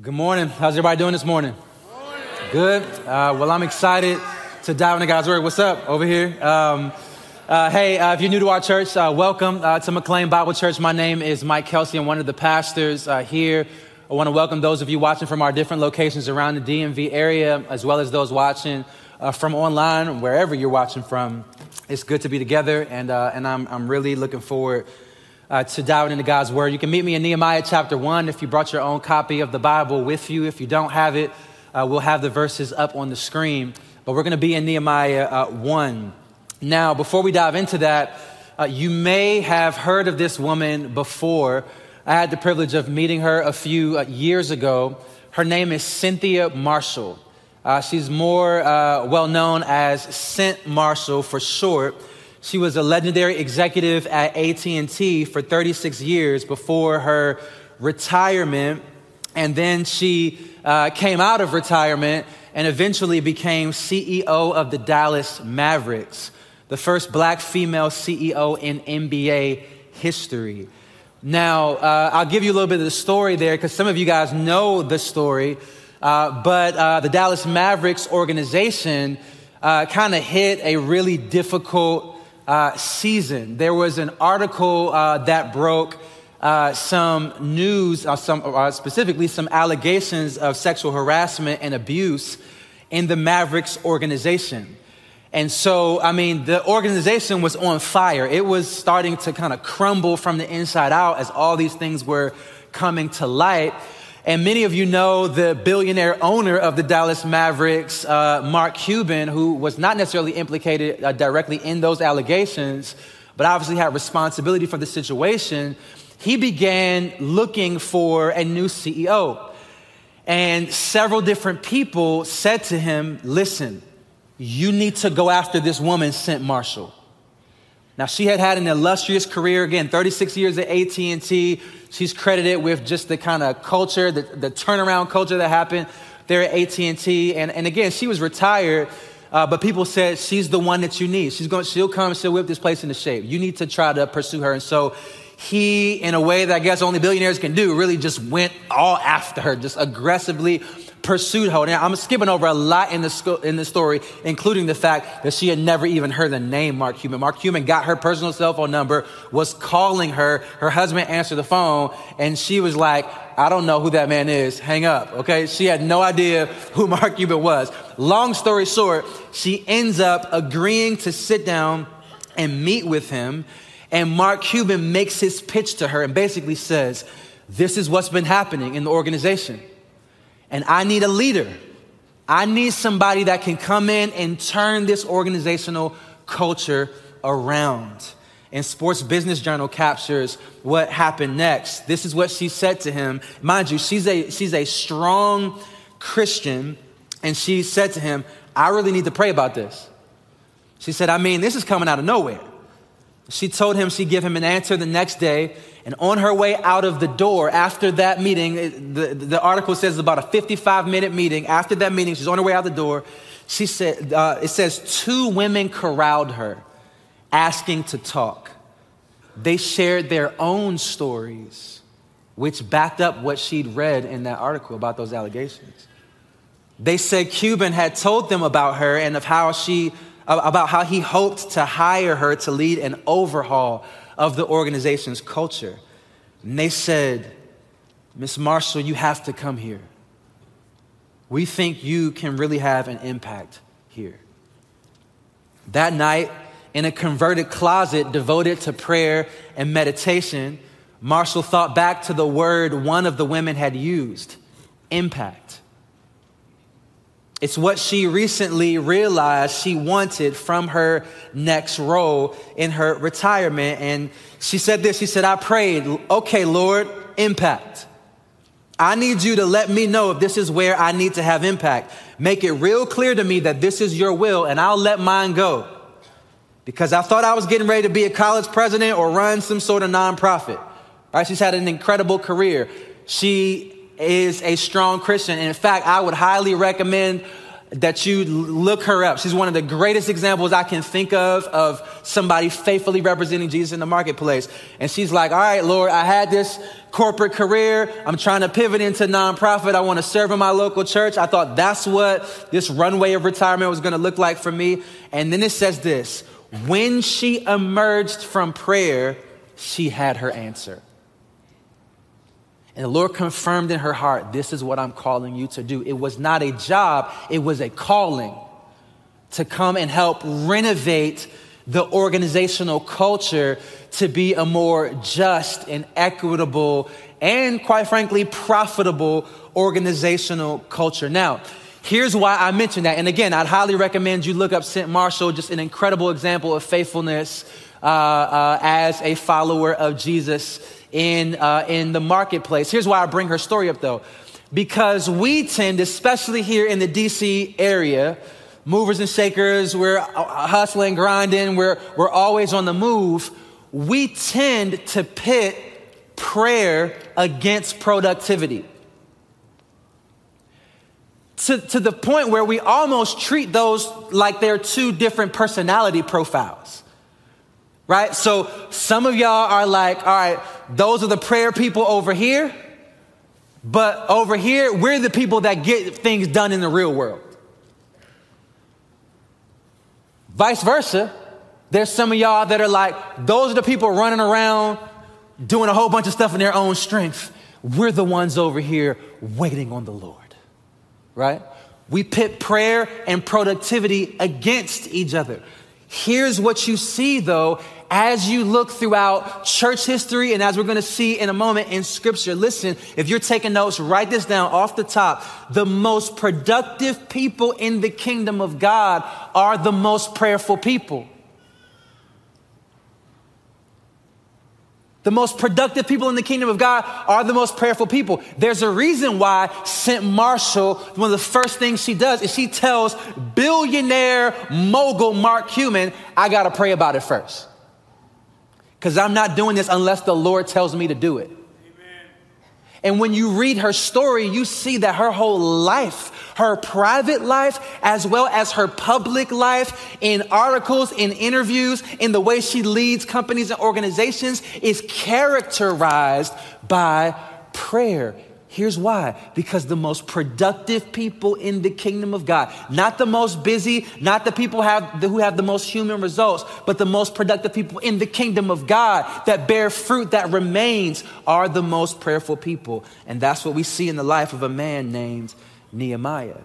Good morning. How's everybody doing this morning? Good. Uh, well, I'm excited to dive into God's Word. What's up over here? Um, uh, hey, uh, if you're new to our church, uh, welcome uh, to McLean Bible Church. My name is Mike Kelsey. I'm one of the pastors uh, here. I want to welcome those of you watching from our different locations around the DMV area, as well as those watching from online, wherever you're watching from. It's good to be together, and, and I'm, I'm really looking forward uh, to dive into God's Word. You can meet me in Nehemiah chapter 1 if you brought your own copy of the Bible with you. If you don't have it, uh, we'll have the verses up on the screen. But we're going to be in Nehemiah uh, 1. Now, before we dive into that, uh, you may have heard of this woman before. I had the privilege of meeting her a few uh, years ago. Her name is Cynthia Marshall. Uh, she's more well known as Cynt Marshall for short. She was a legendary executive at AT&T for 36 years before her retirement. And then she uh, came out of retirement and eventually became CEO of the Dallas Mavericks, the first black female CEO in NBA history. Now, uh, I'll give you a little bit of the story there because some of you guys know the story. Uh, but uh, the Dallas Mavericks organization uh, kind of hit a really difficult uh, season. There was an article uh, that broke uh, some news, uh, some, uh, specifically some allegations of sexual harassment and abuse in the Mavericks organization. And so, I mean, the organization was on fire. It was starting to kind of crumble from the inside out as all these things were coming to light. And many of you know the billionaire owner of the Dallas Mavericks, uh, Mark Cuban, who was not necessarily implicated uh, directly in those allegations, but obviously had responsibility for the situation. He began looking for a new CEO. And several different people said to him, Listen, you need to go after this woman, Cynt Marshall. Now, she had had an illustrious career, again, 36 years at AT&T. She's credited with just the kind of culture, the, the turnaround culture that happened there at AT&T. And, and again, she was retired, uh, but people said she's the one that you need. She's going, she'll come, she'll whip this place into shape. You need to try to pursue her. And so he, in a way that I guess only billionaires can do, really just went all after her, just aggressively pursued her. Now, I'm skipping over a lot in the, sco- in the story, including the fact that she had never even heard the name Mark Cuban. Mark Cuban got her personal cell phone number, was calling her. Her husband answered the phone, and she was like, I don't know who that man is. Hang up. Okay. She had no idea who Mark Cuban was. Long story short, she ends up agreeing to sit down and meet with him. And Mark Cuban makes his pitch to her and basically says, This is what's been happening in the organization. And I need a leader. I need somebody that can come in and turn this organizational culture around. And Sports Business Journal captures what happened next. This is what she said to him. Mind you, she's a, she's a strong Christian, and she said to him, I really need to pray about this. She said, I mean, this is coming out of nowhere. She told him she'd give him an answer the next day. And on her way out of the door after that meeting, the, the article says about a 55 minute meeting. After that meeting, she's on her way out the door. She said, uh, it says, two women corralled her, asking to talk. They shared their own stories, which backed up what she'd read in that article about those allegations. They said Cuban had told them about her and of how she about how he hoped to hire her to lead an overhaul of the organization's culture. And they said, Miss Marshall, you have to come here. We think you can really have an impact here. That night, in a converted closet devoted to prayer and meditation, Marshall thought back to the word one of the women had used impact. It's what she recently realized she wanted from her next role in her retirement. And she said this She said, I prayed, okay, Lord, impact. I need you to let me know if this is where I need to have impact. Make it real clear to me that this is your will, and I'll let mine go. Because I thought I was getting ready to be a college president or run some sort of nonprofit. Right? She's had an incredible career. She is a strong Christian. And in fact, I would highly recommend that you look her up. She's one of the greatest examples I can think of of somebody faithfully representing Jesus in the marketplace. And she's like, All right, Lord, I had this corporate career. I'm trying to pivot into nonprofit. I want to serve in my local church. I thought that's what this runway of retirement was going to look like for me. And then it says this when she emerged from prayer, she had her answer. And the Lord confirmed in her heart, This is what I'm calling you to do. It was not a job, it was a calling to come and help renovate the organizational culture to be a more just and equitable and, quite frankly, profitable organizational culture. Now, here's why I mentioned that. And again, I'd highly recommend you look up Cynt Marshall, just an incredible example of faithfulness uh, uh, as a follower of Jesus in, uh, in the marketplace. Here's why I bring her story up though. Because we tend, especially here in the DC area, movers and shakers, we're hustling, grinding, we're, we're always on the move. We tend to pit prayer against productivity. To, to the point where we almost treat those like they're two different personality profiles right? So some of y'all are like, all right, those are the prayer people over here, but over here, we're the people that get things done in the real world. Vice versa, there's some of y'all that are like, those are the people running around doing a whole bunch of stuff in their own strength. We're the ones over here waiting on the Lord, right? We pit prayer and productivity against each other. Here's what you see though as you look throughout church history and as we're going to see in a moment in scripture, listen, if you're taking notes, write this down off the top. The most productive people in the kingdom of God are the most prayerful people. The most productive people in the kingdom of God are the most prayerful people. There's a reason why Cynt Marshall, one of the first things she does is she tells billionaire mogul Mark Cuban, I got to pray about it first because I'm not doing this unless the Lord tells me to do it. And when you read her story, you see that her whole life, her private life, as well as her public life, in articles, in interviews, in the way she leads companies and organizations, is characterized by prayer Here's why because the most productive people in the kingdom of God, not the most busy, not the people have, who have the most human results, but the most productive people in the kingdom of God that bear fruit that remains are the most prayerful people. And that's what we see in the life of a man named Nehemiah.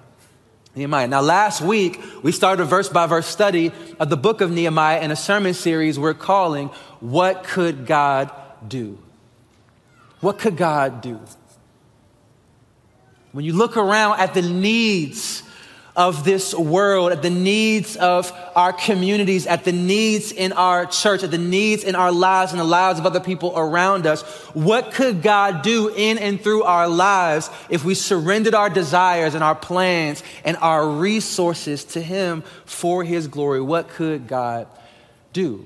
Nehemiah. Now, last week, we started a verse by verse study of the book of Nehemiah in a sermon series we're calling, What Could God Do? What could God do? When you look around at the needs of this world, at the needs of our communities, at the needs in our church, at the needs in our lives and the lives of other people around us, what could God do in and through our lives if we surrendered our desires and our plans and our resources to Him for His glory? What could God do?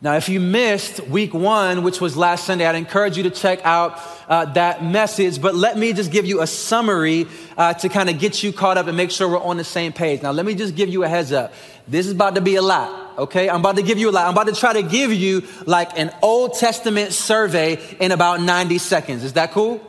Now, if you missed week one, which was last Sunday, I'd encourage you to check out uh, that message. But let me just give you a summary uh, to kind of get you caught up and make sure we're on the same page. Now, let me just give you a heads up. This is about to be a lot, okay? I'm about to give you a lot. I'm about to try to give you like an Old Testament survey in about 90 seconds. Is that cool?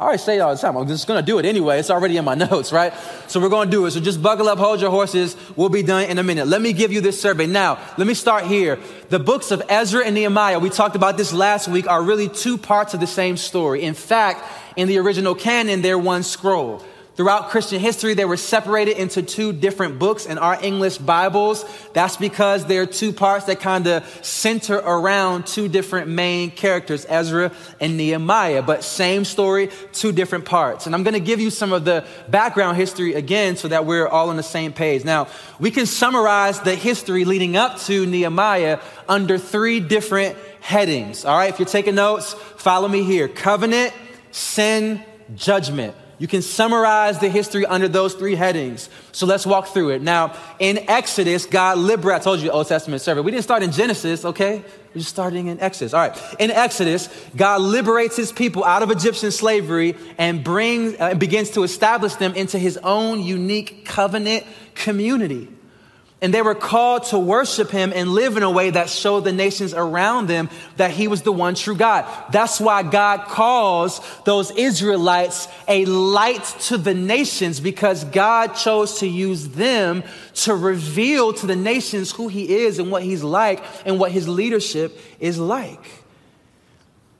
I always say it all the time. I'm just going to do it anyway. It's already in my notes, right? So we're going to do it. So just buckle up, hold your horses. We'll be done in a minute. Let me give you this survey. Now, let me start here. The books of Ezra and Nehemiah, we talked about this last week, are really two parts of the same story. In fact, in the original canon, they're one scroll. Throughout Christian history, they were separated into two different books in our English Bibles. That's because there are two parts that kind of center around two different main characters, Ezra and Nehemiah, but same story, two different parts. And I'm going to give you some of the background history again so that we're all on the same page. Now, we can summarize the history leading up to Nehemiah under three different headings. All right, if you're taking notes, follow me here covenant, sin, judgment You can summarize the history under those three headings. So let's walk through it. Now, in Exodus, God liberates, I told you Old Testament servant. We didn't start in Genesis, okay? We're just starting in Exodus. All right. In Exodus, God liberates his people out of Egyptian slavery and brings, uh, begins to establish them into his own unique covenant community. And they were called to worship him and live in a way that showed the nations around them that he was the one true God. That's why God calls those Israelites a light to the nations because God chose to use them to reveal to the nations who he is and what he's like and what his leadership is like.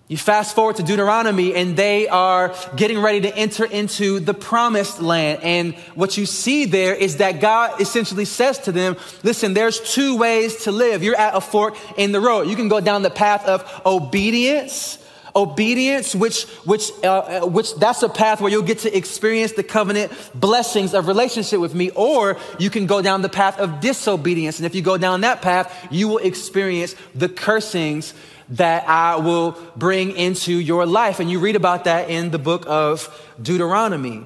You fast forward to Deuteronomy, and they are getting ready to enter into the promised land. And what you see there is that God essentially says to them, Listen, there's two ways to live. You're at a fork in the road. You can go down the path of obedience. Obedience, which, which, uh, uh which that's a path where you'll get to experience the covenant blessings of relationship with me, or you can go down the path of disobedience. And if you go down that path, you will experience the cursings that I will bring into your life. And you read about that in the book of Deuteronomy.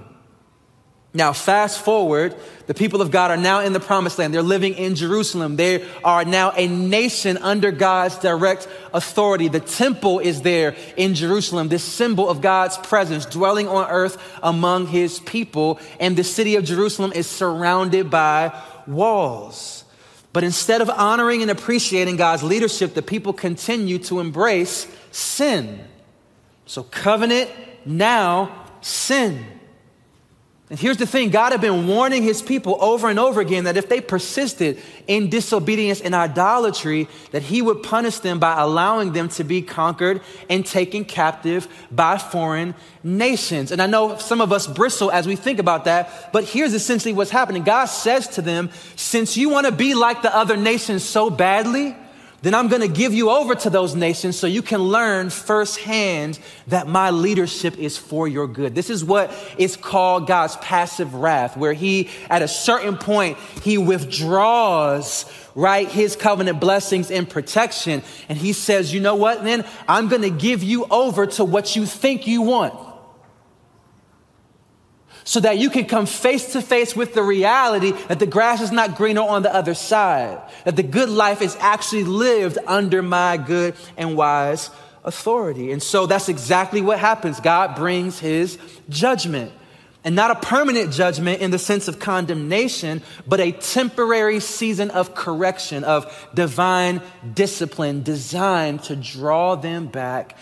Now, fast forward, the people of God are now in the promised land. They're living in Jerusalem. They are now a nation under God's direct authority. The temple is there in Jerusalem, this symbol of God's presence dwelling on earth among his people. And the city of Jerusalem is surrounded by walls. But instead of honoring and appreciating God's leadership, the people continue to embrace sin. So, covenant, now sin. And here's the thing God had been warning his people over and over again that if they persisted in disobedience and idolatry, that he would punish them by allowing them to be conquered and taken captive by foreign nations. And I know some of us bristle as we think about that, but here's essentially what's happening God says to them, Since you want to be like the other nations so badly, then I'm going to give you over to those nations so you can learn firsthand that my leadership is for your good. This is what is called God's passive wrath, where he, at a certain point, he withdraws, right, his covenant blessings and protection. And he says, you know what, then I'm going to give you over to what you think you want so that you can come face to face with the reality that the grass is not greener on the other side, that the good life is actually lived under my good and wise authority. And so that's exactly what happens. God brings his judgment. And not a permanent judgment in the sense of condemnation, but a temporary season of correction, of divine discipline designed to draw them back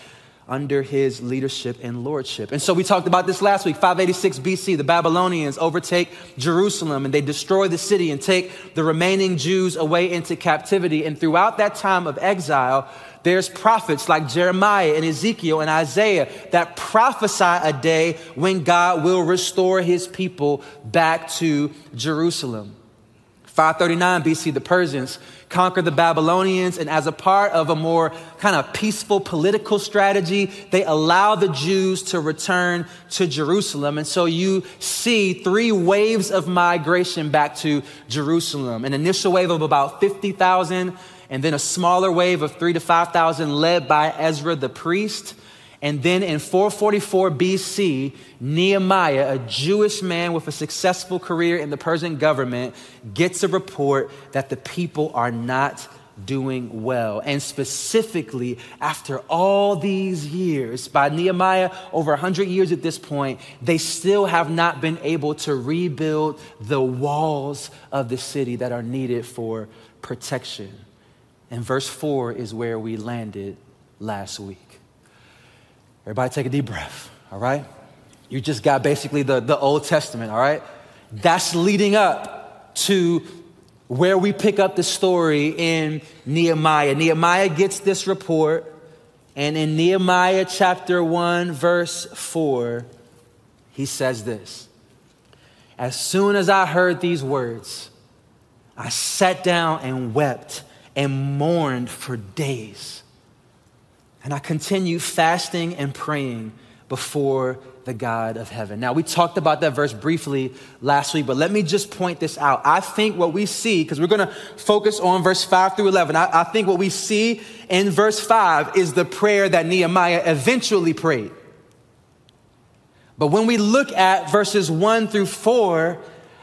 under his leadership and lordship. And so we talked about this last week. 586 BC, the Babylonians overtake Jerusalem and they destroy the city and take the remaining Jews away into captivity. And throughout that time of exile, there's prophets like Jeremiah and Ezekiel and Isaiah that prophesy a day when God will restore his people back to Jerusalem. 539 BC, the Persians conquer the Babylonians, and as a part of a more kind of peaceful political strategy, they allow the Jews to return to Jerusalem. And so you see three waves of migration back to Jerusalem an initial wave of about 50,000, and then a smaller wave of three to 5,000 led by Ezra the priest. And then in 444 BC, Nehemiah, a Jewish man with a successful career in the Persian government, gets a report that the people are not doing well. And specifically, after all these years, by Nehemiah, over 100 years at this point, they still have not been able to rebuild the walls of the city that are needed for protection. And verse 4 is where we landed last week. Everybody take a deep breath, all right? You just got basically the, the Old Testament, all right? That's leading up to where we pick up the story in Nehemiah. Nehemiah gets this report, and in Nehemiah chapter 1, verse 4, he says this As soon as I heard these words, I sat down and wept and mourned for days. And I continue fasting and praying before the God of heaven. Now, we talked about that verse briefly last week, but let me just point this out. I think what we see, because we're going to focus on verse 5 through 11, I, I, think what we see in verse 5 is the prayer that Nehemiah eventually prayed. But when we look at verses one through four,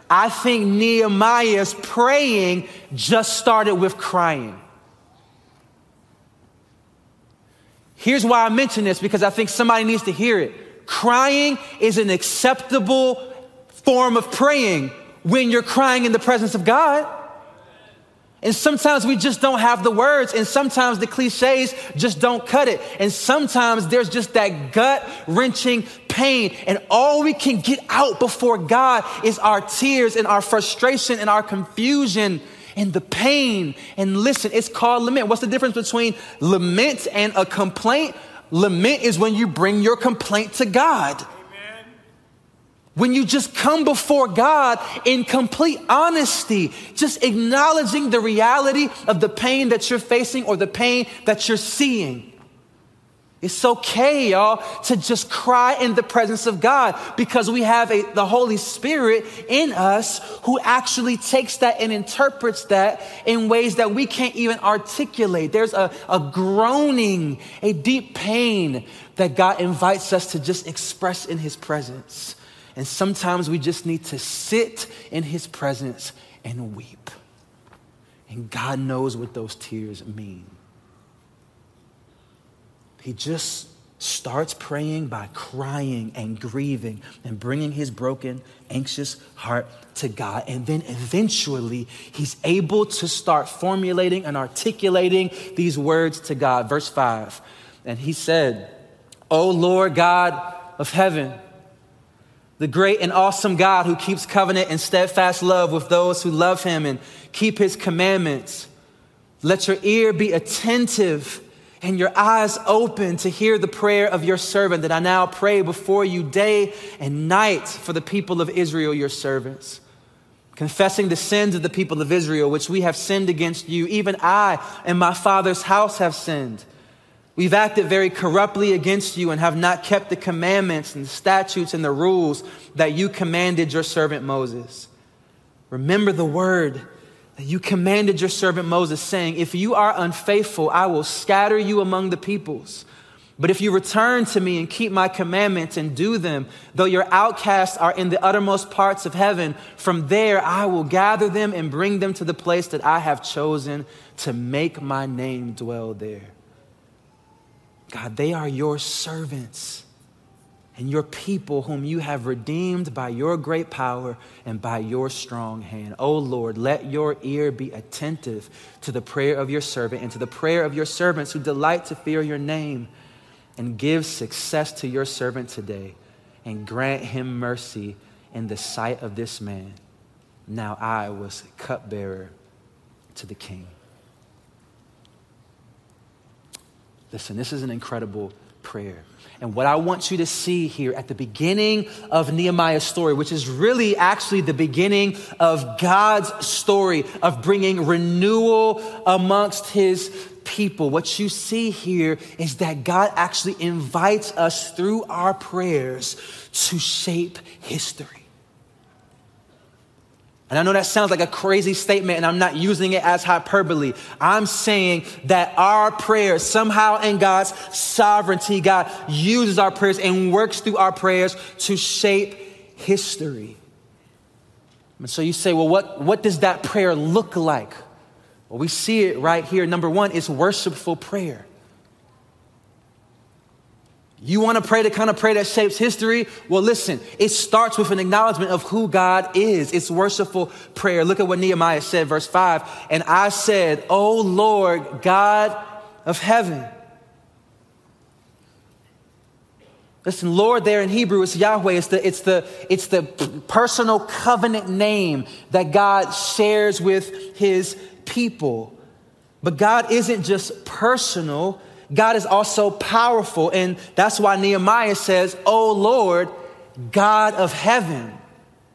I think Nehemiah's praying just started with crying. Here's why I mention this because I think somebody needs to hear it. Crying is an acceptable form of praying when you're crying in the presence of God. And sometimes we just don't have the words, and sometimes the cliches just don't cut it. And sometimes there's just that gut wrenching pain, and all we can get out before God is our tears and our frustration and our confusion and the pain. And listen, it's called lament. What's the difference between lament and a complaint? Lament is when you bring your complaint to God. When you just come before God in complete honesty, just acknowledging the reality of the pain that you're facing or the pain that you're seeing. It's okay, y'all, to just cry in the presence of God because we have a, the Holy Spirit in us who actually takes that and interprets that in ways that we can't even articulate. There's a, a groaning, a deep pain that God invites us to just express in His presence. And sometimes we just need to sit in his presence and weep. And God knows what those tears mean. He just starts praying by crying and grieving and bringing his broken, anxious heart to God. And then eventually, he's able to start formulating and articulating these words to God. Verse 5. And he said, O Lord God of heaven, the great and awesome God who keeps covenant and steadfast love with those who love him and keep his commandments. Let your ear be attentive and your eyes open to hear the prayer of your servant that I now pray before you day and night for the people of Israel, your servants. Confessing the sins of the people of Israel, which we have sinned against you. Even I and my father's house have sinned. We've acted very corruptly against you and have not kept the commandments and the statutes and the rules that you commanded your servant Moses. Remember the word you commanded your servant Moses, saying, If you are unfaithful, I will scatter you among the peoples. But if you return to me and keep my commandments and do them, though your outcasts are in the uttermost parts of heaven, from there I will gather them and bring them to the place that I have chosen to make my name dwell there. God, they are your servants and your people whom you have redeemed by your great power and by your strong hand. O Lord, let your ear be attentive to the prayer of your servant and to the prayer of your servants who delight to fear your name. And give success to your servant today and grant him mercy in the sight of this man. Now I was cupbearer to the king. Listen, this is an incredible prayer. And what I want you to see here at the beginning of Nehemiah's story, which is really actually the beginning of God's story of bringing renewal amongst his people, what you see here is that God actually invites us through our prayers to shape history. And I know that sounds like a crazy statement, and I'm not using it as hyperbole. I'm saying that our prayers, somehow in God's sovereignty, God uses our prayers and works through our prayers to shape history. And so you say, well, what, what does that prayer look like? Well, we see it right here. Number one, it's worshipful prayer. You want to pray the kind of prayer that shapes history? Well, listen, it starts with an acknowledgement of who God is. It's worshipful prayer. Look at what Nehemiah said, verse 5. And I said, O Lord, God of heaven. Listen, Lord there in Hebrew it's Yahweh. It's the, it's, the, it's the personal covenant name that God shares with his people. But God isn't just personal, God is also powerful. And that's why Nehemiah says, Oh Lord, God of heaven.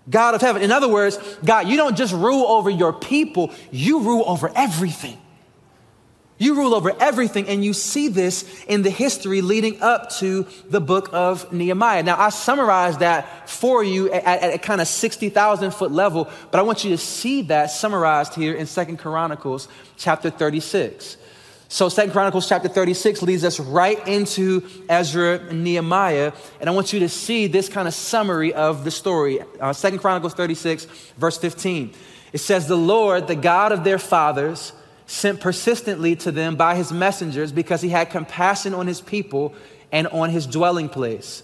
God of heaven. In other words, God, you don't just rule over your people, you rule over everything. You rule over everything, and you see this in the history leading up to the book of Nehemiah. Now, I summarized that for you at, at a kind of 60,000 foot level, but I want you to see that summarized here in Second Chronicles chapter 36. So Second Chronicles chapter 36 leads us right into Ezra and Nehemiah. And I want you to see this kind of summary of the story. Uh, Second Chronicles 36, verse 15. It says, The Lord, the God of their fathers, sent persistently to them by his messengers because he had compassion on his people and on his dwelling place.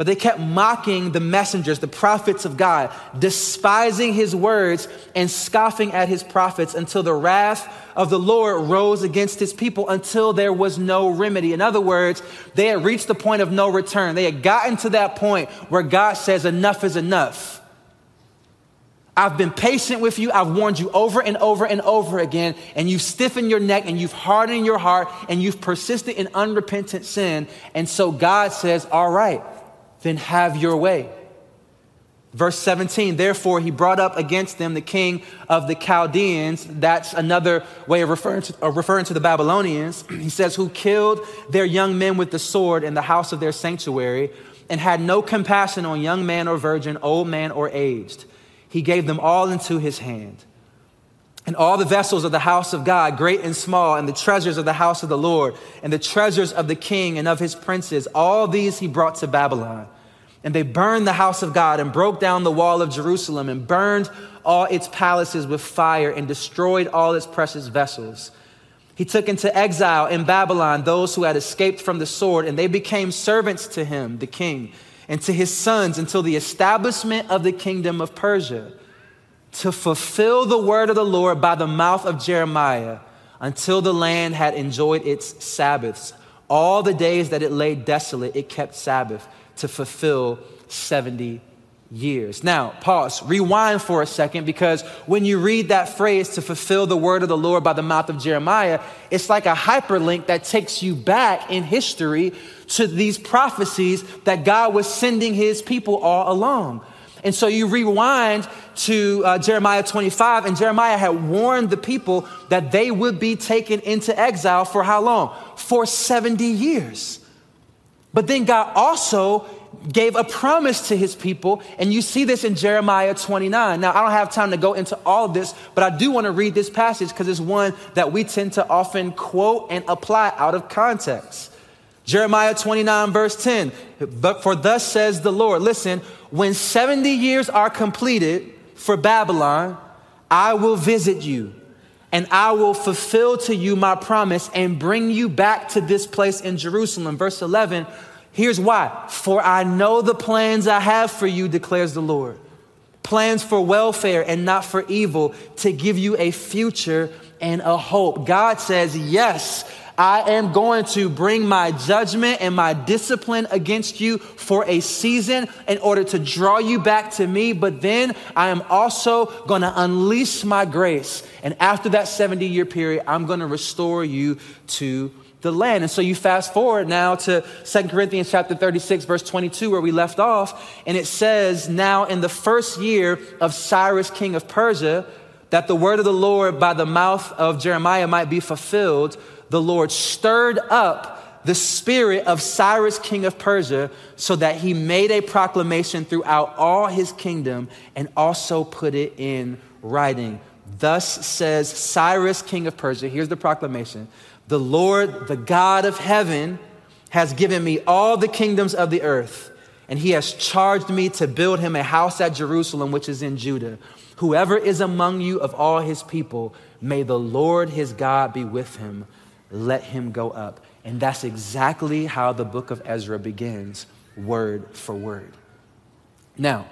But they kept mocking the messengers, the prophets of God, despising his words and scoffing at his prophets until the wrath of the Lord rose against his people until there was no remedy. In other words, they had reached the point of no return. They had gotten to that point where God says, Enough is enough. I've been patient with you. I've warned you over and over and over again, and you've stiffened your neck and you've hardened your heart and you've persisted in unrepentant sin. And so God says, All right then have your way. Verse 17, therefore he brought up against them the king of the Chaldeans. That's another way of referring to, of referring to the Babylonians. He says, who killed their young men with the sword in the house of their sanctuary and had no compassion on young man or virgin, old man or aged. He gave them all into his hand. And all the vessels of the house of God, great and small, and the treasures of the house of the Lord, and the treasures of the king and of his princes, all these he brought to Babylon. And they burned the house of God and broke down the wall of Jerusalem and burned all its palaces with fire and destroyed all its precious vessels. He took into exile in Babylon those who had escaped from the sword, and they became servants to him, the king, and to his sons until the establishment of the kingdom of Persia to fulfill the word of the Lord by the mouth of Jeremiah until the land had enjoyed its Sabbaths. All the days that it lay desolate, it kept Sabbath to fulfill 70 years. Now, pause, rewind for a second because when you read that phrase to fulfill the word of the Lord by the mouth of Jeremiah, it's like a hyperlink that takes you back in history to these prophecies that God was sending his people all along. And so you rewind to uh, Jeremiah 25, and Jeremiah had warned the people that they would be taken into exile for how long? For 70 years. But then God also gave a promise to his people, and you see this in Jeremiah 29. Now, I don't have time to go into all of this, but I do want to read this passage because it's one that we tend to often quote and apply out of context. Jeremiah 29, verse 10. But for thus says the Lord, listen, when 70 years are completed for Babylon, I will visit you and I will fulfill to you my promise and bring you back to this place in Jerusalem. Verse 11, here's why. For I know the plans I have for you, declares the Lord. Plans for welfare and not for evil, to give you a future and a hope. God says, Yes, I am going to bring my judgment and my discipline against you for a season in order to draw you back to me. But then I am also going to unleash my grace. And after that 70 year period, I'm going to restore you to the land. And so you fast forward now to 2 Chronicles chapter 36, verse 22, where we left off. And it says, Now in the first year of Cyrus, king of Persia, that the word of the Lord by the mouth of Jeremiah might be fulfilled the Lord stirred up the spirit of Cyrus, king of Persia, so that he made a proclamation throughout all his kingdom and also put it in writing. Thus says Cyrus, king of Persia, here's the proclamation The Lord, the God of heaven, has given me all the kingdoms of the earth, and he has charged me to build him a house at Jerusalem, which is in Judah. Whoever is among you of all his people, may the Lord his God be with him let him go up. And that's exactly how the book of Ezra begins, word for word. Now,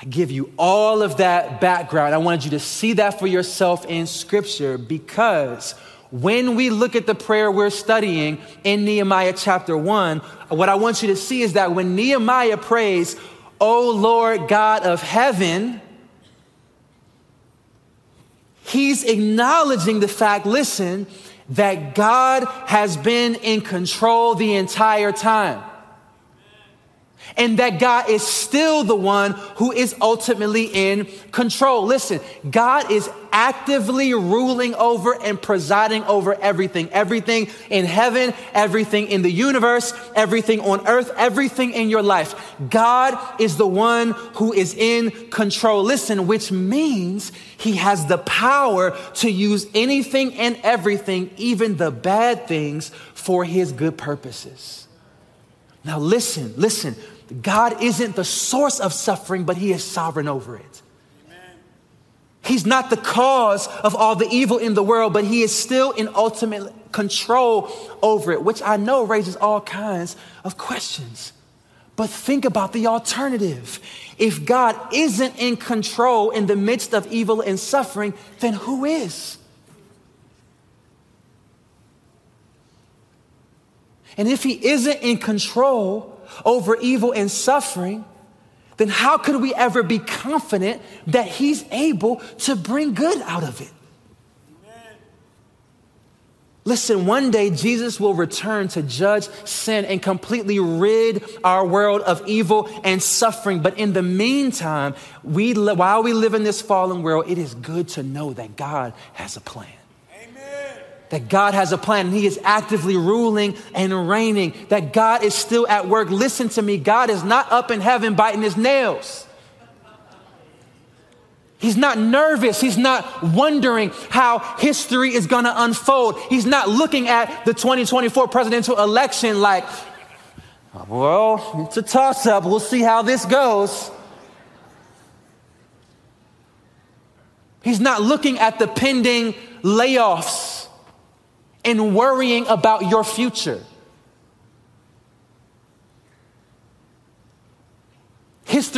I give you all of that background. I wanted you to see that for yourself in Scripture because when we look at the prayer we're studying in Nehemiah chapter 1, what I want you to see is that when Nehemiah prays, O Lord God of heaven, he's acknowledging the fact, listen, that God has been in control the entire time. And that God is still the one who is ultimately in control. Listen, God is actively ruling over and presiding over everything. Everything in heaven, everything in the universe, everything on earth, everything in your life. God is the one who is in control. Listen, which means he has the power to use anything and everything, even the bad things, for his good purposes. Now, listen, listen. God isn't the source of suffering, but He is sovereign over it. Amen. He's not the cause of all the evil in the world, but He is still in ultimate control over it, which I know raises all kinds of questions. But think about the alternative. If God isn't in control in the midst of evil and suffering, then who is? And if He isn't in control, over evil and suffering, then how could we ever be confident that He's able to bring good out of it? Listen, one day Jesus will return to judge sin and completely rid our world of evil and suffering. But in the meantime, we, while we live in this fallen world, it is good to know that God has a plan that God has a plan and He is actively ruling and reigning, that God is still at work. Listen to me, God is not up in heaven biting His nails. He's not nervous. He's not wondering how history is going to unfold. He's not looking at the 2024 presidential election like, well, it's a toss up. We'll see how this goes. He's not looking at the pending layoffs and worrying about your future.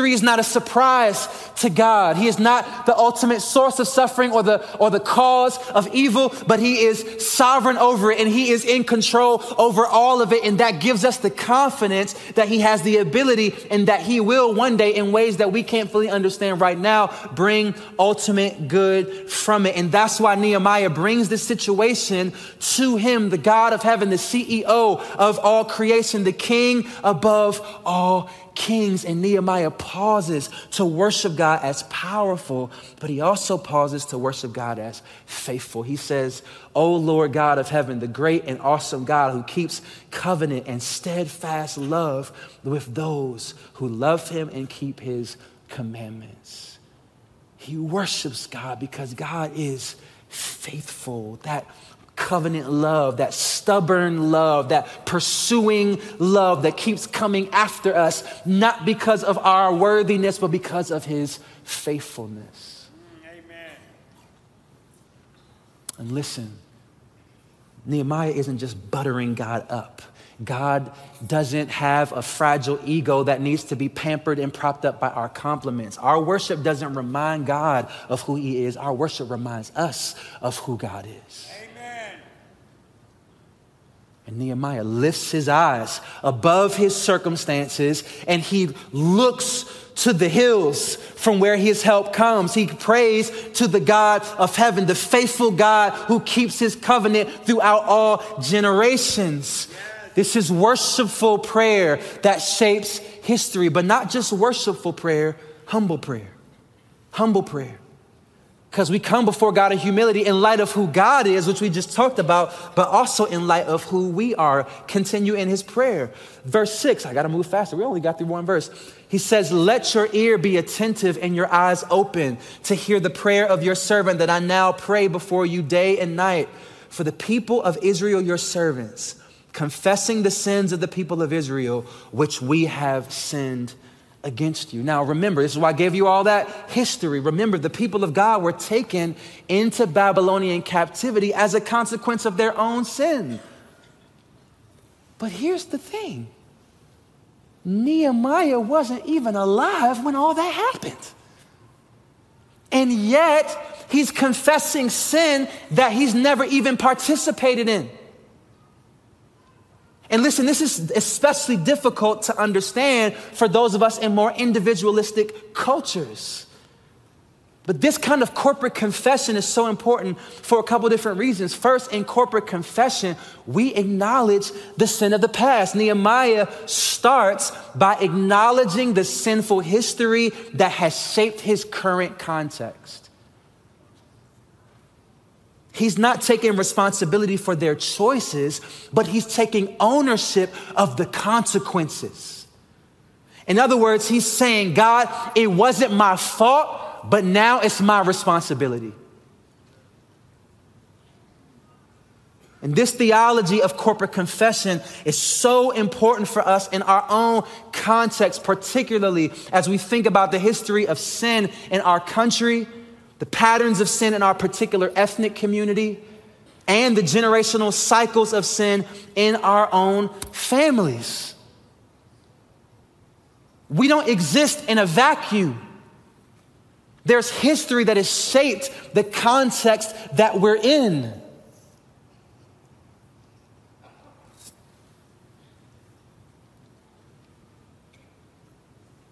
Is not a surprise to God. He is not the ultimate source of suffering or the, or the cause of evil, but He is sovereign over it and He is in control over all of it. And that gives us the confidence that He has the ability and that He will one day, in ways that we can't fully understand right now, bring ultimate good from it. And that's why Nehemiah brings this situation to Him, the God of heaven, the CEO of all creation, the King above all kings, and Nehemiah pauses to worship God as powerful, but he also pauses to worship God as faithful. He says, O Lord God of heaven, the great and awesome God who keeps covenant and steadfast love with those who love him and keep his commandments. He worships God because God is faithful. That covenant love, that stubborn love, that pursuing love that keeps coming after us, not because of our worthiness, but because of his faithfulness. Amen. And listen, Nehemiah isn't just buttering God up. God doesn't have a fragile ego that needs to be pampered and propped up by our compliments. Our worship doesn't remind God of who He is, our worship reminds us of who God is. And Nehemiah lifts his eyes above his circumstances and he looks to the hills from where his help comes. He prays to the God of heaven, the faithful God who keeps his covenant throughout all generations. This is worshipful prayer that shapes history, but not just worshipful prayer, humble prayer. Humble prayer. Because we come before God in humility in light of who God is, which we just talked about, but also in light of who we are. Continue in his prayer. Verse six, I got to move faster. We only got through one verse. He says, Let your ear be attentive and your eyes open to hear the prayer of your servant that I now pray before you day and night for the people of Israel, your servants, confessing the sins of the people of Israel, which we have sinned against you. Now, remember, this is why I gave you all that history. Remember, the people of God were taken into Babylonian captivity as a consequence of their own sin. But here's the thing Nehemiah wasn't even alive when all that happened. And yet, he's confessing sin that he's never even participated in. And listen, this is especially difficult to understand for those of us in more individualistic cultures. But this kind of corporate confession is so important for a couple different reasons. First, in corporate confession, we acknowledge the sin of the past. Nehemiah starts by acknowledging the sinful history that has shaped his current context. He's not taking responsibility for their choices, but he's taking ownership of the consequences. In other words, he's saying, God, it wasn't my fault but now it's my responsibility. And this theology of corporate confession is so important for us in our own context, particularly as we think about the history of sin in our country, the patterns of sin in our particular ethnic community, and the generational cycles of sin in our own families. We don't exist in a vacuum. There's history that has shaped the context that we're in.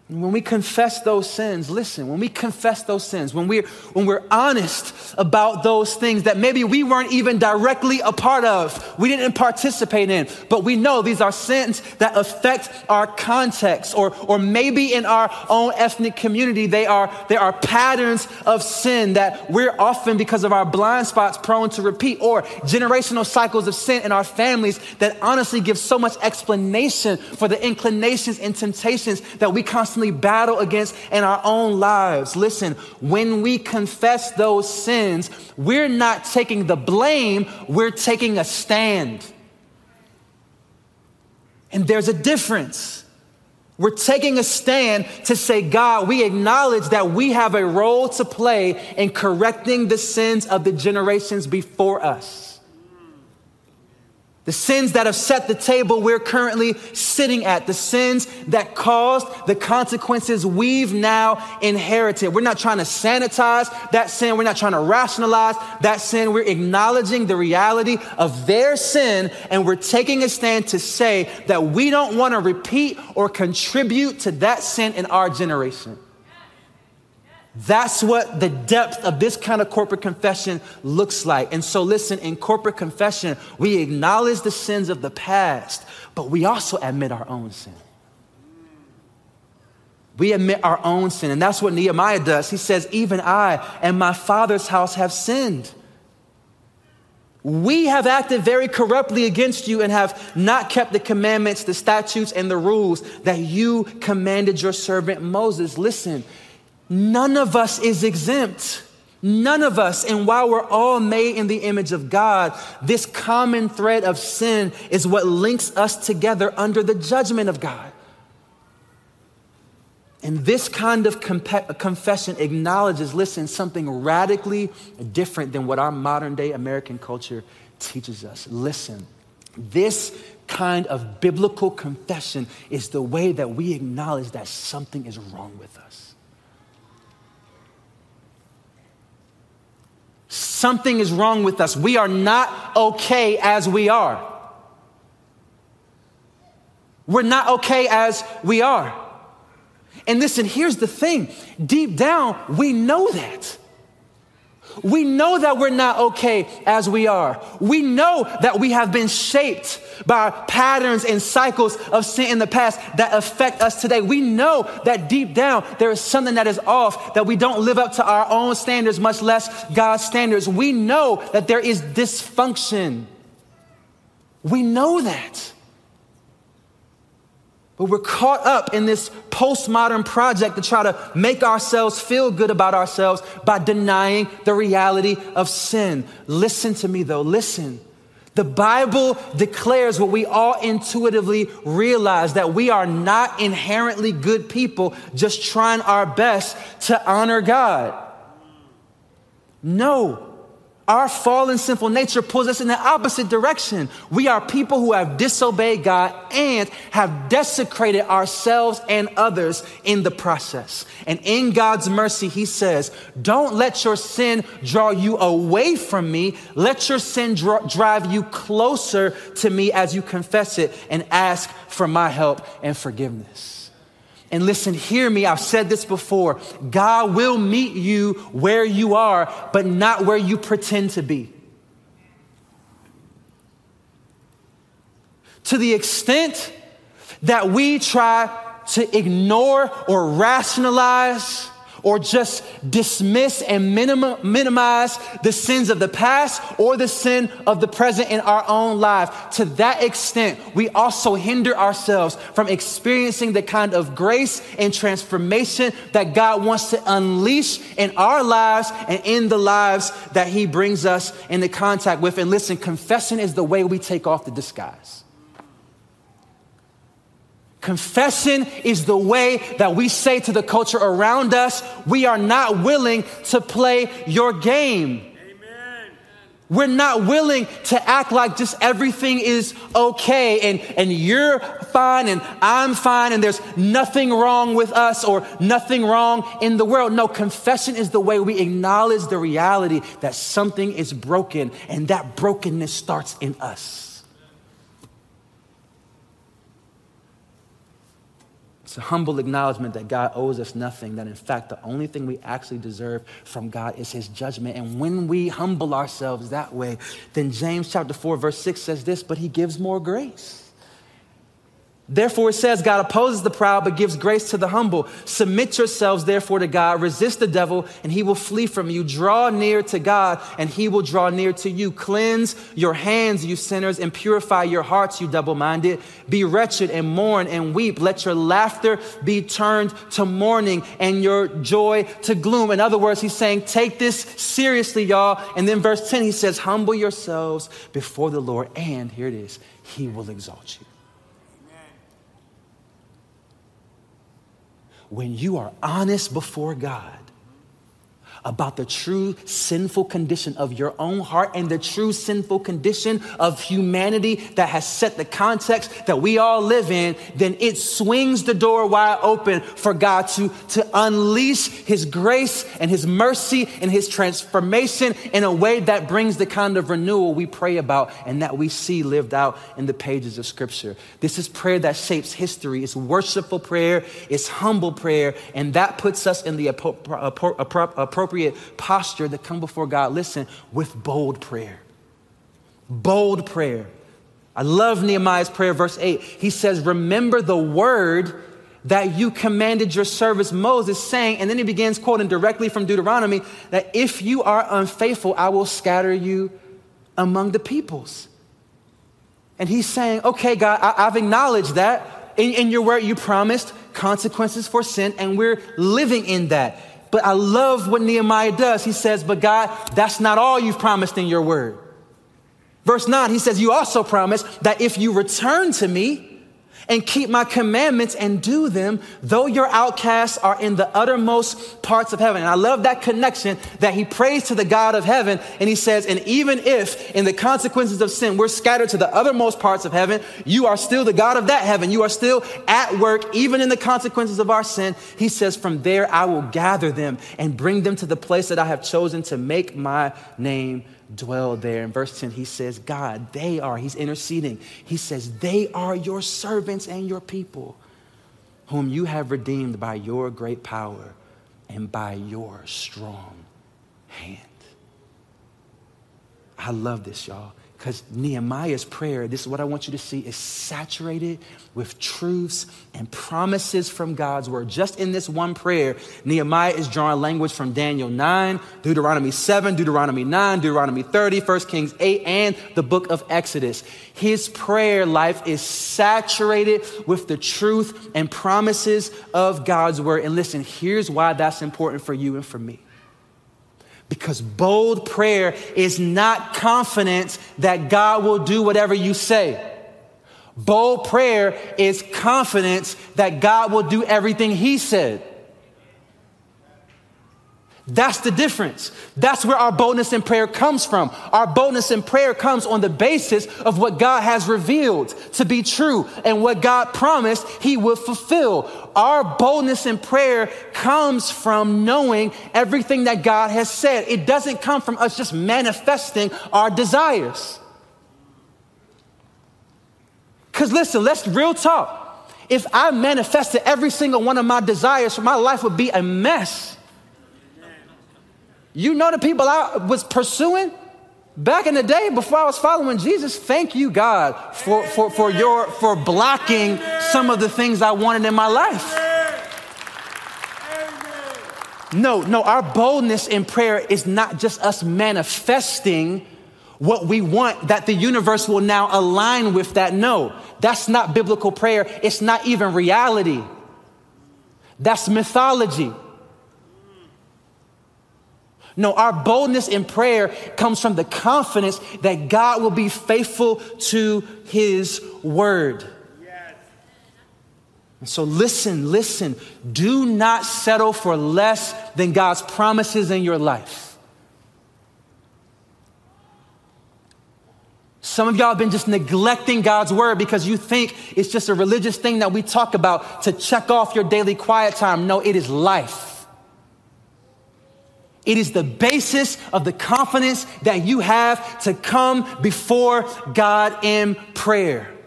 When we confess those sins, listen, when we confess those sins, when we're, when we're honest about those things that maybe we weren't even directly a part of, we didn't participate in, but we know these are sins that affect our context, or, or maybe in our own ethnic community, they are, they are patterns of sin that we're often, because of our blind spots, prone to repeat, or generational cycles of sin in our families that honestly give so much explanation for the inclinations and temptations that we constantly constantly battle against in our own lives. Listen, when we confess those sins, we're not taking the blame, we're taking a stand. And there's a difference. We're taking a stand to say, God, we acknowledge that we have a role to play in correcting the sins of the generations before us the sins that have set the table we're currently sitting at, the sins that caused the consequences we've now inherited. We're not trying to sanitize that sin. We're not trying to rationalize that sin. We're acknowledging the reality of their sin and we're taking a stand to say that we don't want to repeat or contribute to that sin in our generation. That's what the depth of this kind of corporate confession looks like. And so, listen, in corporate confession, we acknowledge the sins of the past, but we also admit our own sin. We admit our own sin. And that's what Nehemiah does. He says, Even I and my father's house have sinned. We have acted very corruptly against you and have not kept the commandments, the statutes, and the rules that you commanded your servant Moses. Listen, None of us is exempt. None of us. And while we're all made in the image of God, this common thread of sin is what links us together under the judgment of God. And this kind of comp- confession acknowledges, listen, something radically different than what our modern day American culture teaches us. Listen, this kind of biblical confession is the way that we acknowledge that something is wrong with us. Something is wrong with us. We are not okay as we are. We're not okay as we are. And listen, here's the thing deep down, we know that. We know that we're not okay as we are. We know that we have been shaped by patterns and cycles of sin in the past that affect us today. We know that deep down there is something that is off, that we don't live up to our own standards, much less God's standards. We know that there is dysfunction. We know that. But we're caught up in this postmodern project to try to make ourselves feel good about ourselves by denying the reality of sin. Listen to me though, listen. The Bible declares what we all intuitively realize that we are not inherently good people just trying our best to honor God. No, our fallen sinful nature pulls us in the opposite direction. We are people who have disobeyed God and have desecrated ourselves and others in the process. And in God's mercy, He says, Don't let your sin draw you away from me. Let your sin drive you closer to me as you confess it and ask for my help and forgiveness. And listen, hear me. I've said this before. God will meet you where you are, but not where you pretend to be. To the extent that we try to ignore or rationalize or just dismiss and minimize the sins of the past or the sin of the present in our own life. To that extent, we also hinder ourselves from experiencing the kind of grace and transformation that God wants to unleash in our lives and in the lives that He brings us into contact with. And listen, confession is the way we take off the disguise. Confession is the way that we say to the culture around us, we are not willing to play your game. Amen. We're not willing to act like just everything is okay and, and you're fine and I'm fine and there's nothing wrong with us or nothing wrong in the world. No, confession is the way we acknowledge the reality that something is broken and that brokenness starts in us. It's a humble acknowledgement that God owes us nothing, that in fact, the only thing we actually deserve from God is his judgment. And when we humble ourselves that way, then James chapter 4, verse 6 says this, but he gives more grace. Therefore, it says, God opposes the proud, but gives grace to the humble. Submit yourselves, therefore, to God. Resist the devil, and he will flee from you. Draw near to God, and he will draw near to you. Cleanse your hands, you sinners, and purify your hearts, you double minded. Be wretched and mourn and weep. Let your laughter be turned to mourning and your joy to gloom. In other words, he's saying, take this seriously, y'all. And then verse 10, he says, humble yourselves before the Lord, and here it is, he will exalt you. When you are honest before God about the true sinful condition of your own heart and the true sinful condition of humanity that has set the context that we all live in, then it swings the door wide open for God to, to unleash His grace and His mercy and His transformation in a way that brings the kind of renewal we pray about and that we see lived out in the pages of Scripture. This is prayer that shapes history. It's worshipful prayer, it's humble prayer, and that puts us in the appropriate appropriate posture to come before God, listen, with bold prayer. Bold prayer. I love Nehemiah's prayer, verse 8. He says, Remember the word that you commanded your servant Moses, saying, and then he begins quoting directly from Deuteronomy, that if you are unfaithful, I will scatter you among the peoples. And he's saying, Okay, God, I- have acknowledged that. In, in your word, you promised consequences for sin, and we're living in that. But I love what Nehemiah does. He says, But God, that's not all you've promised in your word. Verse 9, he says, You also promise that if you return to me, and keep my commandments and do them, though your outcasts are in the uttermost parts of heaven. And I love that connection that he prays to the God of heaven. And he says, and even if in the consequences of sin, we're scattered to the uttermost parts of heaven, you are still the God of that heaven. You are still at work, even in the consequences of our sin. He says, from there I will gather them and bring them to the place that I have chosen to make my name dwell there. In verse 10, he says, God, they are, he's interceding. He says, they are your servants and your people, whom you have redeemed by your great power and by your strong hand. I love this, y'all. Because Nehemiah's prayer, this is what I want you to see, is saturated with truths and promises from God's word. Just in this one prayer, Nehemiah is drawing language from Daniel 9, Deuteronomy 7, Deuteronomy 9, Deuteronomy 30, 1 Kings 8, and the book of Exodus. His prayer life is saturated with the truth and promises of God's word. And listen, here's why that's important for you and for me. Because bold prayer is not confidence that God will do whatever you say. Bold prayer is confidence that God will do everything He said. That's the difference. That's where our boldness in prayer comes from. Our boldness in prayer comes on the basis of what God has revealed to be true and what God promised He would fulfill. Our boldness in prayer comes from knowing everything that God has said. It doesn't come from us just manifesting our desires. Because listen, let's real talk. If I manifested every single one of my desires, my life would be a mess. You know the people I was pursuing back in the day before I was following Jesus. Thank you, God, for, for, for, your, for blocking some of the things I wanted in my life. No, no, our boldness in prayer is not just us manifesting what we want, that the universe will now align with that. No, that's not biblical prayer. It's not even reality. That's mythology. No, our boldness in prayer comes from the confidence that God will be faithful to his word. And so listen, listen. Do not settle for less than God's promises in your life. Some of y'all have been just neglecting God's word because you think it's just a religious thing that we talk about to check off your daily quiet time. No, it is life. It is the basis of the confidence that you have to come before God in prayer.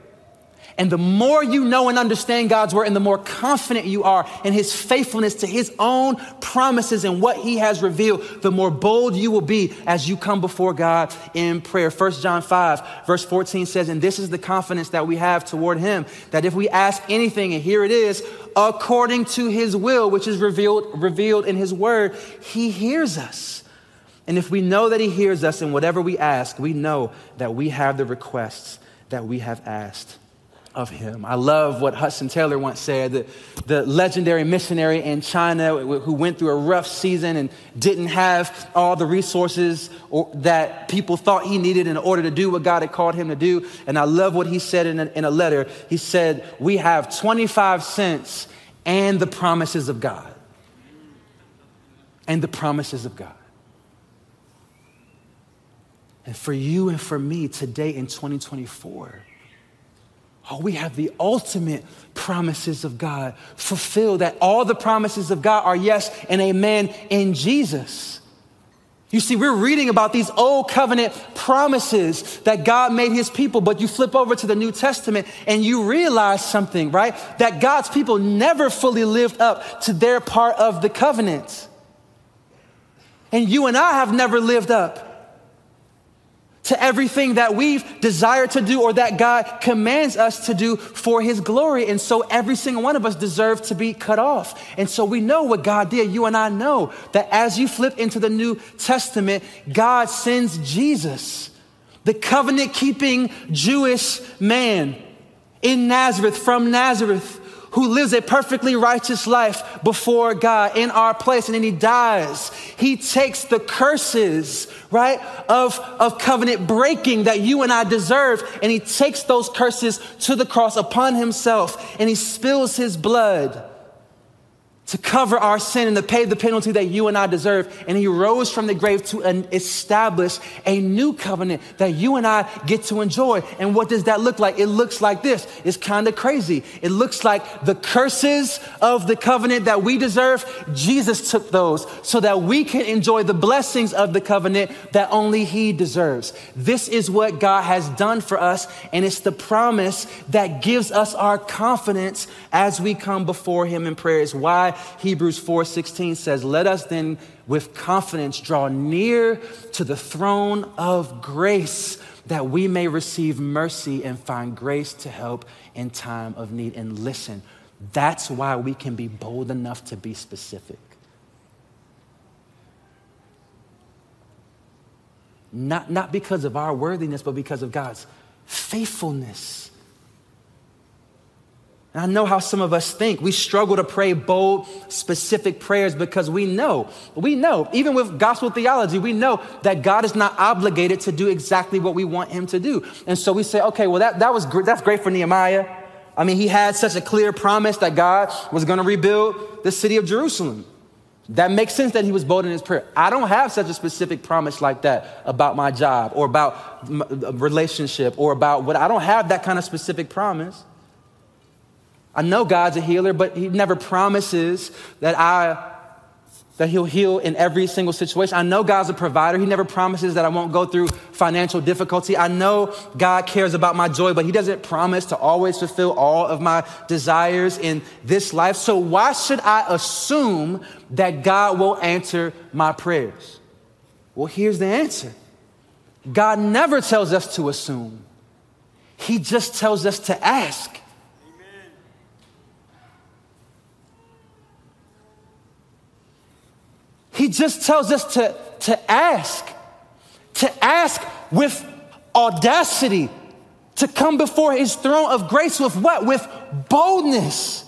And the more you know and understand God's word, and the more confident you are in his faithfulness to his own promises and what he has revealed, the more bold you will be as you come before God in prayer. 1 John 5, verse 14 says, And this is the confidence that we have toward him, that if we ask anything, and here it is, according to his will, which is revealed, revealed in his word, he hears us. And if we know that he hears us in whatever we ask, we know that we have the requests that we have asked of him. I love what Hudson Taylor once said, the, the legendary missionary in China who went through a rough season and didn't have all the resources or, that people thought he needed in order to do what God had called him to do. And I love what he said in a, in a letter. He said, We have 25 cents and the promises of God. And the promises of God. And for you and for me today in 2024, Oh, we have the ultimate promises of God fulfilled, that all the promises of God are yes and amen in Jesus. You see, we're reading about these old covenant promises that God made his people, but you flip over to the New Testament and you realize something, right? That God's people never fully lived up to their part of the covenant. And you and I have never lived up to everything that we've desired to do or that God commands us to do for his glory. And so every single one of us deserve to be cut off. And so we know what God did. You and I know that as you flip into the New Testament, God sends Jesus, the covenant keeping Jewish man in Nazareth, from Nazareth who lives a perfectly righteous life before God in our place, and then he dies. He takes the curses, right, of, of covenant breaking that you and I deserve, and he takes those curses to the cross upon himself, and he spills his blood to cover our sin and to pay the penalty that you and I deserve. And he rose from the grave to establish a new covenant that you and I get to enjoy. And what does that look like? It looks like this. It's kind of crazy. It looks like the curses of the covenant that we deserve. Jesus took those so that we can enjoy the blessings of the covenant that only he deserves. This is what God has done for us. And it's the promise that gives us our confidence as we come before him in prayers. Is Hebrews 4:16 says, "Let us then with confidence draw near to the throne of grace that we may receive mercy and find grace to help in time of need." And listen, that's why we can be bold enough to be specific. Not, not because of our worthiness, but because of God's faithfulness. And I know how some of us think. We struggle to pray bold, specific prayers because we know, we know, even with gospel theology, we know that God is not obligated to do exactly what we want him to do. And so we say, okay, well, that, that was gr- that's great for Nehemiah. I mean, he had such a clear promise that God was going to rebuild the city of Jerusalem. That makes sense that he was bold in his prayer. I don't have such a specific promise like that about my job or about relationship or about what I don't have that kind of specific promise. I know God's a healer, but He never promises that I that He'll heal in every single situation. I know God's a provider. He never promises that I won't go through financial difficulty. I know God cares about my joy, but He doesn't promise to always fulfill all of my desires in this life. So, why should I assume that God will answer my prayers? Well, here's the answer God never tells us to assume, He just tells us to ask. He just tells us to, to ask, to ask with audacity, to come before his throne of grace with what? With boldness.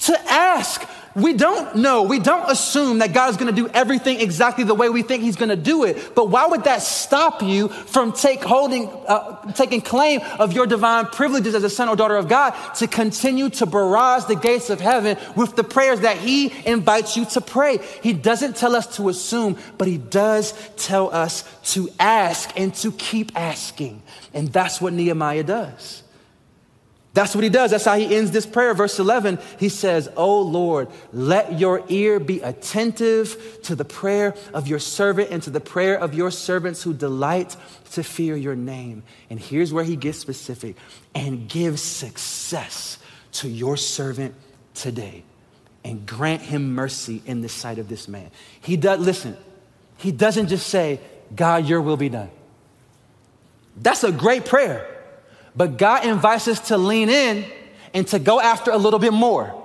To ask we don't know, we don't assume that God is going to do everything exactly the way we think He's going to do it. But why would that stop you from take holding, uh, taking claim of your divine privileges as a son or daughter of God to continue to barrage the gates of heaven with the prayers that He invites you to pray? He doesn't tell us to assume, but He does tell us to ask and to keep asking. And that's what Nehemiah does. That's what he does. That's how he ends this prayer. Verse 11, he says, Oh Lord, let your ear be attentive to the prayer of your servant and to the prayer of your servants who delight to fear your name. And here's where he gets specific and give success to your servant today and grant him mercy in the sight of this man. He does, listen, he doesn't just say, God, your will be done. That's a great prayer. But God invites us to lean in and to go after a little bit more.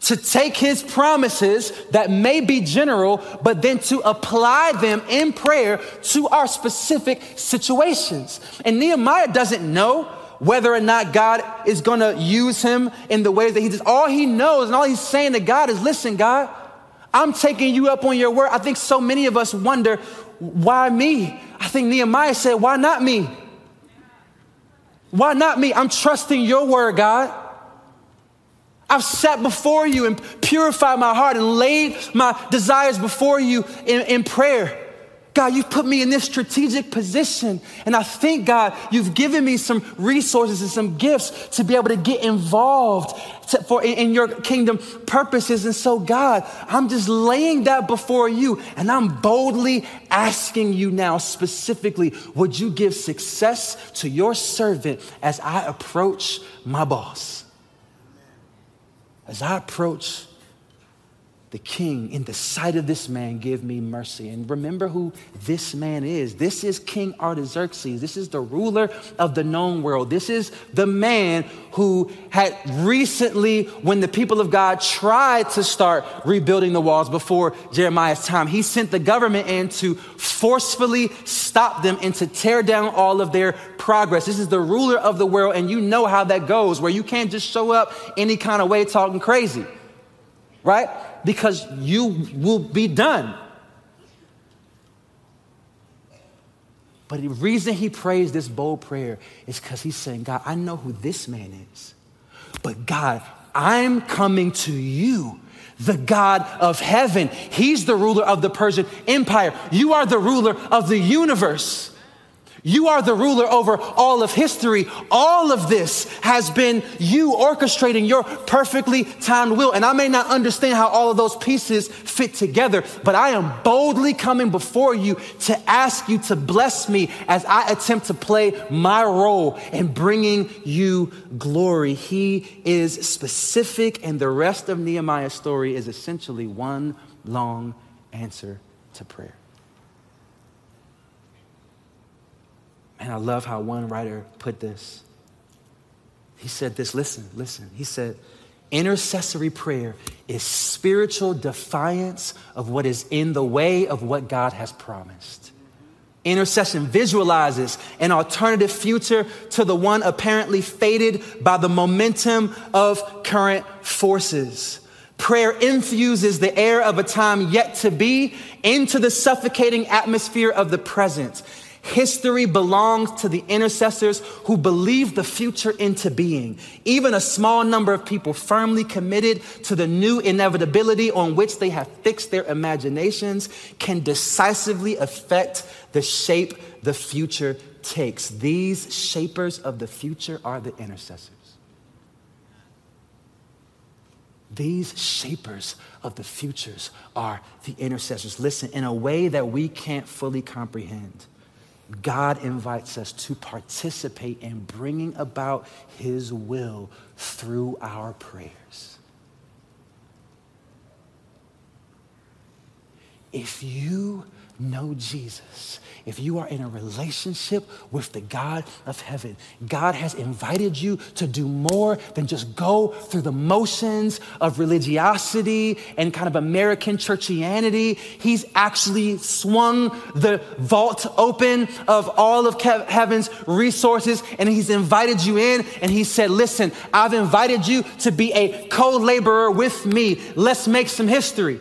To take his promises that may be general, but then to apply them in prayer to our specific situations. And Nehemiah doesn't know whether or not God is gonna use him in the ways that he does. All he knows and all he's saying to God is, listen, God, I'm taking you up on your word. I think so many of us wonder, why me? I think Nehemiah said, why not me? Why not me? I'm trusting your word, God. I've sat before you and purified my heart and laid my desires before you in, in prayer. God, you've put me in this strategic position. And I think, God, you've given me some resources and some gifts to be able to get involved to, for, in, in your kingdom purposes. And so, God, I'm just laying that before you. And I'm boldly asking you now, specifically, would you give success to your servant as I approach my boss? As I approach the king, in the sight of this man, give me mercy. And remember who this man is. This is King Artaxerxes. This is the ruler of the known world. This is the man who had recently, when the people of God tried to start rebuilding the walls before Jeremiah's time, he sent the government in to forcefully stop them and to tear down all of their progress. This is the ruler of the world, and you know how that goes, where you can't just show up any kind of way talking crazy, right? because you will be done. But the reason he prays this bold prayer is because he's saying, God, I know who this man is. But God, I'm coming to you, the God of heaven. He's the ruler of the Persian Empire. You are the ruler of the universe. You are the ruler over all of history. All of this has been you orchestrating your perfectly timed will. And I may not understand how all of those pieces fit together, but I am boldly coming before you to ask you to bless me as I attempt to play my role in bringing you glory. He is specific, and the rest of Nehemiah's story is essentially one long answer to prayer. And I love how one writer put this. He said this listen, listen. He said, intercessory prayer is spiritual defiance of what is in the way of what God has promised. Intercession visualizes an alternative future to the one apparently faded by the momentum of current forces. Prayer infuses the air of a time yet to be into the suffocating atmosphere of the present. History belongs to the intercessors who believe the future into being. Even a small number of people firmly committed to the new inevitability on which they have fixed their imaginations can decisively affect the shape the future takes. These shapers of the future are the intercessors. These shapers of the futures are the intercessors. Listen, in a way that we can't fully comprehend, God invites us to participate in bringing about His will through our prayers. If you know Jesus, if you are in a relationship with the God of heaven, God has invited you to do more than just go through the motions of religiosity and kind of American churchianity. He's actually swung the vault open of all of heaven's resources and he's invited you in and he said, Listen, I've invited you to be a co laborer with me. Let's make some history.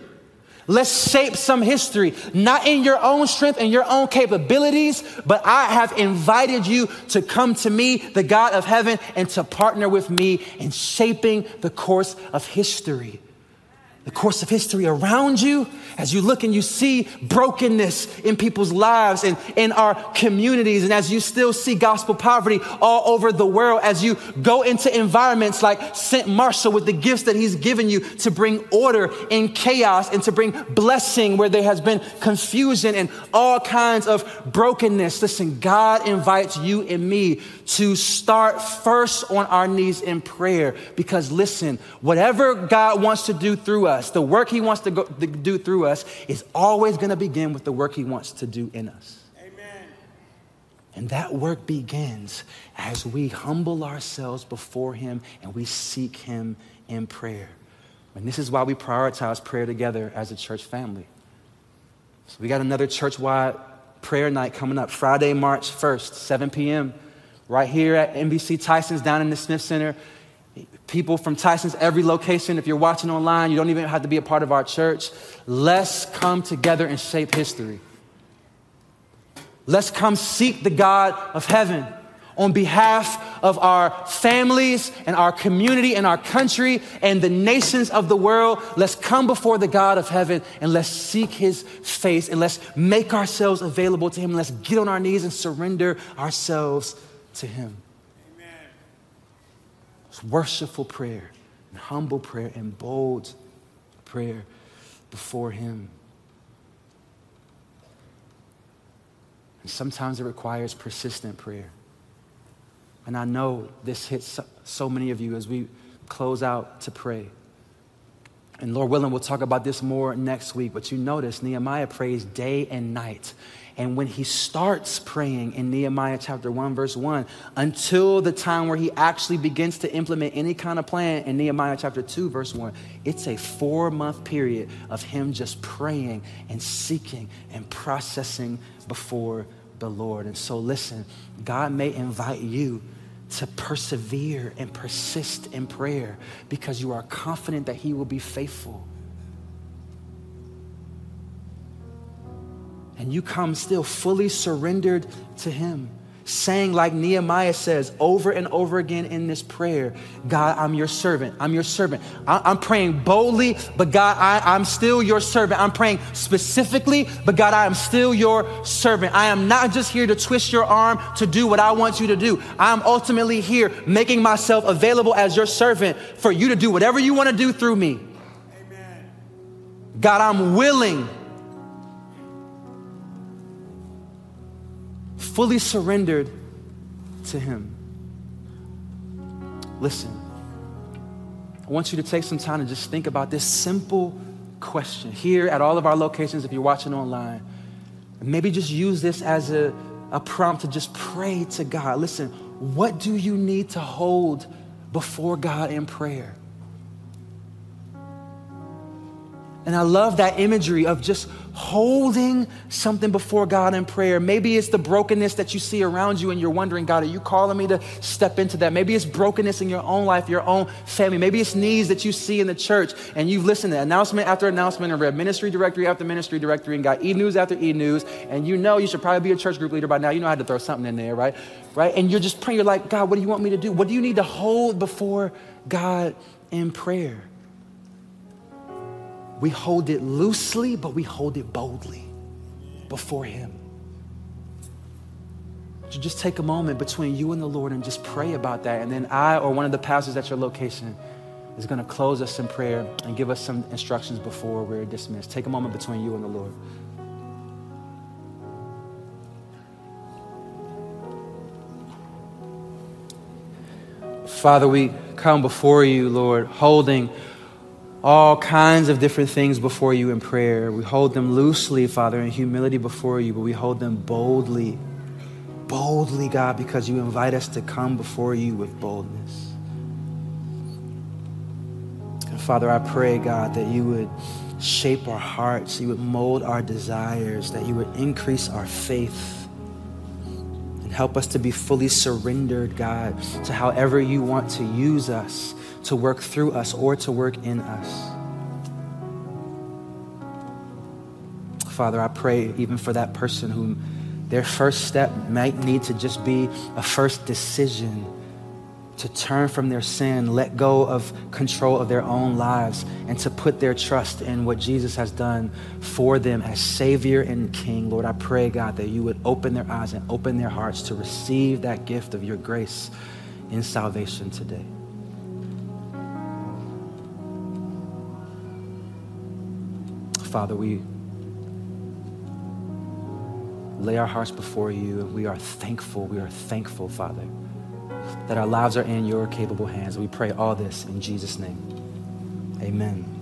Let's shape some history, not in your own strength and your own capabilities, but I have invited you to come to me, the God of heaven, and to partner with me in shaping the course of history the course of history around you, as you look and you see brokenness in people's lives and in our communities, and as you still see gospel poverty all over the world, as you go into environments like Cynt Marshall with the gifts that he's given you to bring order in chaos and to bring blessing where there has been confusion and all kinds of brokenness. Listen, God invites you and me to start first on our knees in prayer because listen, whatever God wants to do through us, the work He wants to, go, to do through us, is always going to begin with the work He wants to do in us. Amen. And that work begins as we humble ourselves before Him and we seek Him in prayer. And this is why we prioritize prayer together as a church family. So we got another church wide prayer night coming up Friday, March 1st, 7 p.m right here at MBC Tyson's down in the Smith Center. People from Tyson's, every location. If you're watching online, you don't even have to be a part of our church. Let's come together and shape history. Let's come seek the God of heaven on behalf of our families and our community and our country and the nations of the world. Let's come before the God of heaven and let's seek his face and let's make ourselves available to him. Let's get on our knees and surrender ourselves to Him. Worshipful prayer, and humble prayer, and bold prayer before Him. And sometimes it requires persistent prayer. And I know this hits so many of you as we close out to pray. And Lord willing, we'll talk about this more next week. But you notice Nehemiah prays day and night. And when he starts praying in Nehemiah chapter 1, verse 1, until the time where he actually begins to implement any kind of plan in Nehemiah chapter 2, verse 1, it's a four month period of him just praying and seeking and processing before the Lord. And so, listen, God may invite you to persevere and persist in prayer because you are confident that he will be faithful. And you come still fully surrendered to Him, saying, like Nehemiah says over and over again in this prayer, God, I'm your servant. I'm your servant. I- am praying boldly, but God, I- I'm still your servant. I'm praying specifically, but God, I am still your servant. I am not just here to twist your arm to do what I want you to do. I'm ultimately here making myself available as your servant for you to do whatever you want to do through me. Amen. God, I'm willing fully surrendered to Him. Listen, I want you to take some time to just think about this simple question here at all of our locations if you're watching online. Maybe just use this as a, a prompt to just pray to God. Listen, what do you need to hold before God in prayer? And I love that imagery of just holding something before God in prayer. Maybe it's the brokenness that you see around you and you're wondering, God, are you calling me to step into that? Maybe it's brokenness in your own life, your own family. Maybe it's needs that you see in the church and you've listened to announcement after announcement and read ministry directory after ministry directory and got e news after e news. And you know you should probably be a church group leader by now. You know how to throw something in there, right? Right? And you're just praying, you're like, God, what do you want me to do? What do you need to hold before God in prayer? We hold it loosely, but we hold it boldly before Him. So just take a moment between you and the Lord and just pray about that. And then I or one of the pastors at your location is going to close us in prayer and give us some instructions before we're dismissed. Take a moment between you and the Lord. Father, we come before you, Lord, holding all kinds of different things before you in prayer. We hold them loosely, Father, in humility before you, but we hold them boldly. Boldly, God, because you invite us to come before you with boldness. And Father, I pray, God, that you would shape our hearts, you would mold our desires, that you would increase our faith and Help us to be fully surrendered, God, to however you want to use us, to work through us, or to work in us. Father, I pray even for that person whom their first step might need to just be a first decision to turn from their sin, let go of control of their own lives, and to put their trust in what Jesus has done for them as Savior and King. Lord, I pray, God, that you would open their eyes and open their hearts to receive that gift of your grace in salvation today. Father, we lay our hearts before you and we are thankful. We are thankful, Father that our lives are in your capable hands. We pray all this in Jesus' name. Amen.